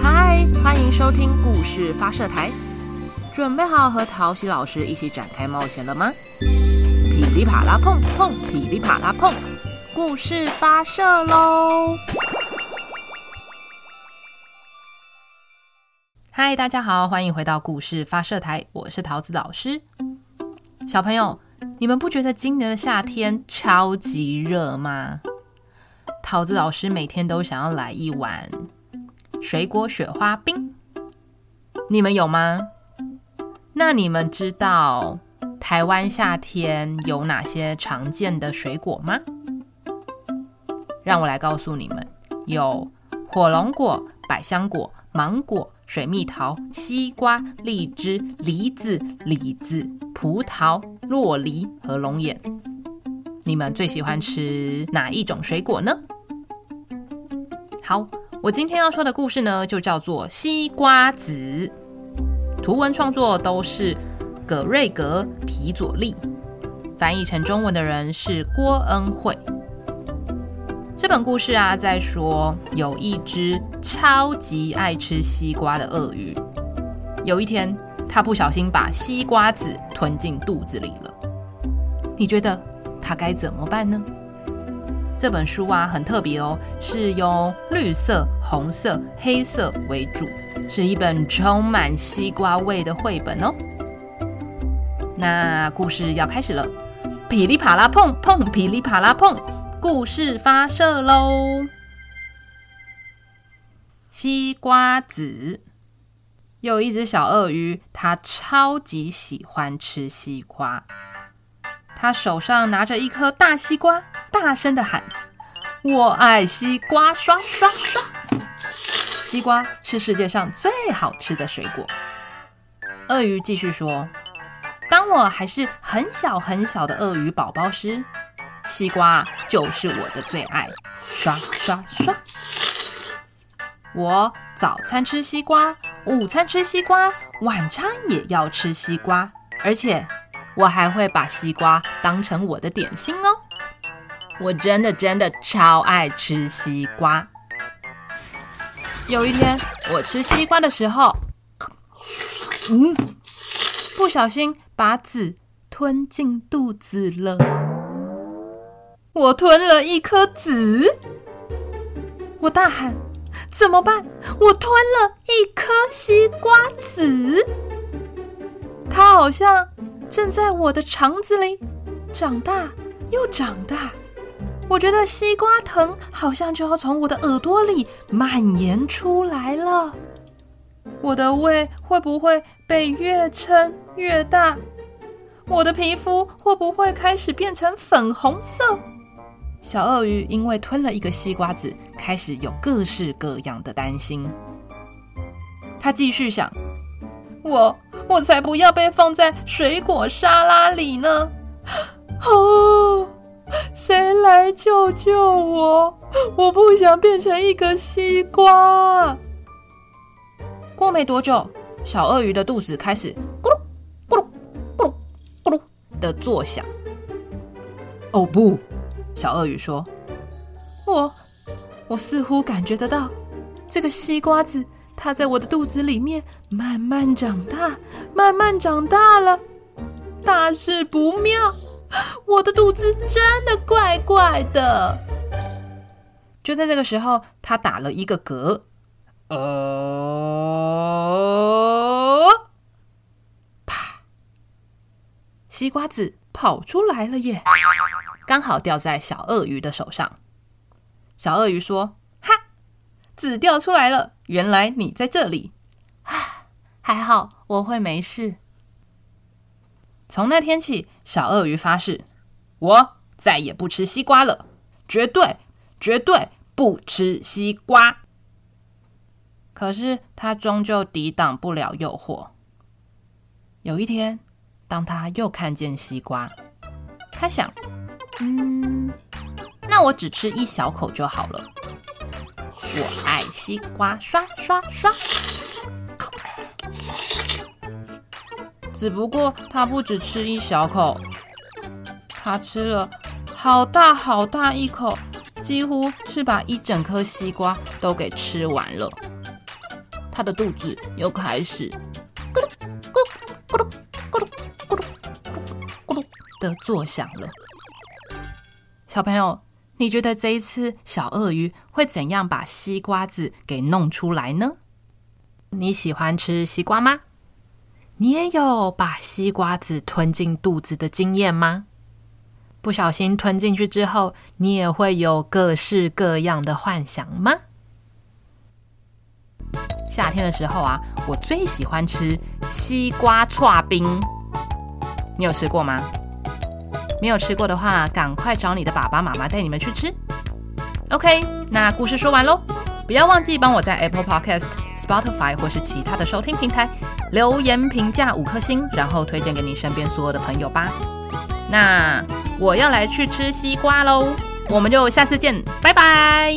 嗨，欢迎收听故事发射台，准备好和陶喜老师一起展开冒险了吗？噼里啪啦碰碰，噼里啪啦碰，故事发射喽！嗨，大家好，欢迎回到故事发射台，我是桃子老师。小朋友，你们不觉得今年的夏天超级热吗？桃子老师每天都想要来一碗。水果雪花冰，你们有吗？那你们知道台湾夏天有哪些常见的水果吗？让我来告诉你们：有火龙果、百香果、芒果、水蜜桃、西瓜、荔枝、梨子、李子、葡萄、洛梨和龙眼。你们最喜欢吃哪一种水果呢？好。我今天要说的故事呢，就叫做《西瓜子》，图文创作都是葛瑞格皮佐利，翻译成中文的人是郭恩惠。这本故事啊，在说有一只超级爱吃西瓜的鳄鱼，有一天他不小心把西瓜子吞进肚子里了。你觉得他该怎么办呢？这本书啊，很特别哦，是用绿色、红色、黑色为主，是一本充满西瓜味的绘本哦。那故事要开始了，噼里啪啦碰碰，噼里啪啦碰，故事发射喽！西瓜子，有一只小鳄鱼，它超级喜欢吃西瓜，它手上拿着一颗大西瓜。大声的喊：“我爱西瓜！刷刷刷！西瓜是世界上最好吃的水果。”鳄鱼继续说：“当我还是很小很小的鳄鱼宝宝时，西瓜就是我的最爱。刷刷刷！我早餐吃西瓜，午餐吃西瓜，晚餐也要吃西瓜，而且我还会把西瓜当成我的点心哦。”我真的真的超爱吃西瓜。有一天，我吃西瓜的时候，嗯，不小心把籽吞进肚子了。我吞了一颗籽，我大喊：“怎么办？我吞了一颗西瓜籽，它好像正在我的肠子里长大又长大。”我觉得西瓜藤好像就要从我的耳朵里蔓延出来了。我的胃会不会被越撑越大？我的皮肤会不会开始变成粉红色？小鳄鱼因为吞了一个西瓜子，开始有各式各样的担心。他继续想：我我才不要被放在水果沙拉里呢！哦。谁来救救我？我不想变成一个西瓜。过没多久，小鳄鱼的肚子开始咕噜咕噜咕噜咕噜的作响。哦不，小鳄鱼说：“我我似乎感觉得到，这个西瓜子它在我的肚子里面慢慢长大，慢慢长大了，大事不妙。” 我的肚子真的怪怪的。就在这个时候，他打了一个嗝，呃，啪，西瓜子跑出来了耶，刚好掉在小鳄鱼的手上。小鳄鱼说：“哈，籽掉出来了，原来你在这里。啊，还好，我会没事。”从那天起，小鳄鱼发誓，我再也不吃西瓜了，绝对绝对不吃西瓜。可是他终究抵挡不了诱惑。有一天，当他又看见西瓜，他想，嗯，那我只吃一小口就好了。我爱西瓜，刷刷刷。只不过他不止吃一小口，他吃了好大好大一口，几乎是把一整颗西瓜都给吃完了。他的肚子又开始咕噜咕噜咕噜咕噜咕噜咕噜咕噜的作响了。小朋友，你觉得这一次小鳄鱼会怎样把西瓜子给弄出来呢？你喜欢吃西瓜吗？你也有把西瓜子吞进肚子的经验吗？不小心吞进去之后，你也会有各式各样的幻想吗？夏天的时候啊，我最喜欢吃西瓜冰。你有吃过吗？没有吃过的话，赶快找你的爸爸妈妈带你们去吃。OK，那故事说完喽。不要忘记帮我在 Apple Podcast、Spotify 或是其他的收听平台留言评价五颗星，然后推荐给你身边所有的朋友吧。那我要来去吃西瓜喽，我们就下次见，拜拜。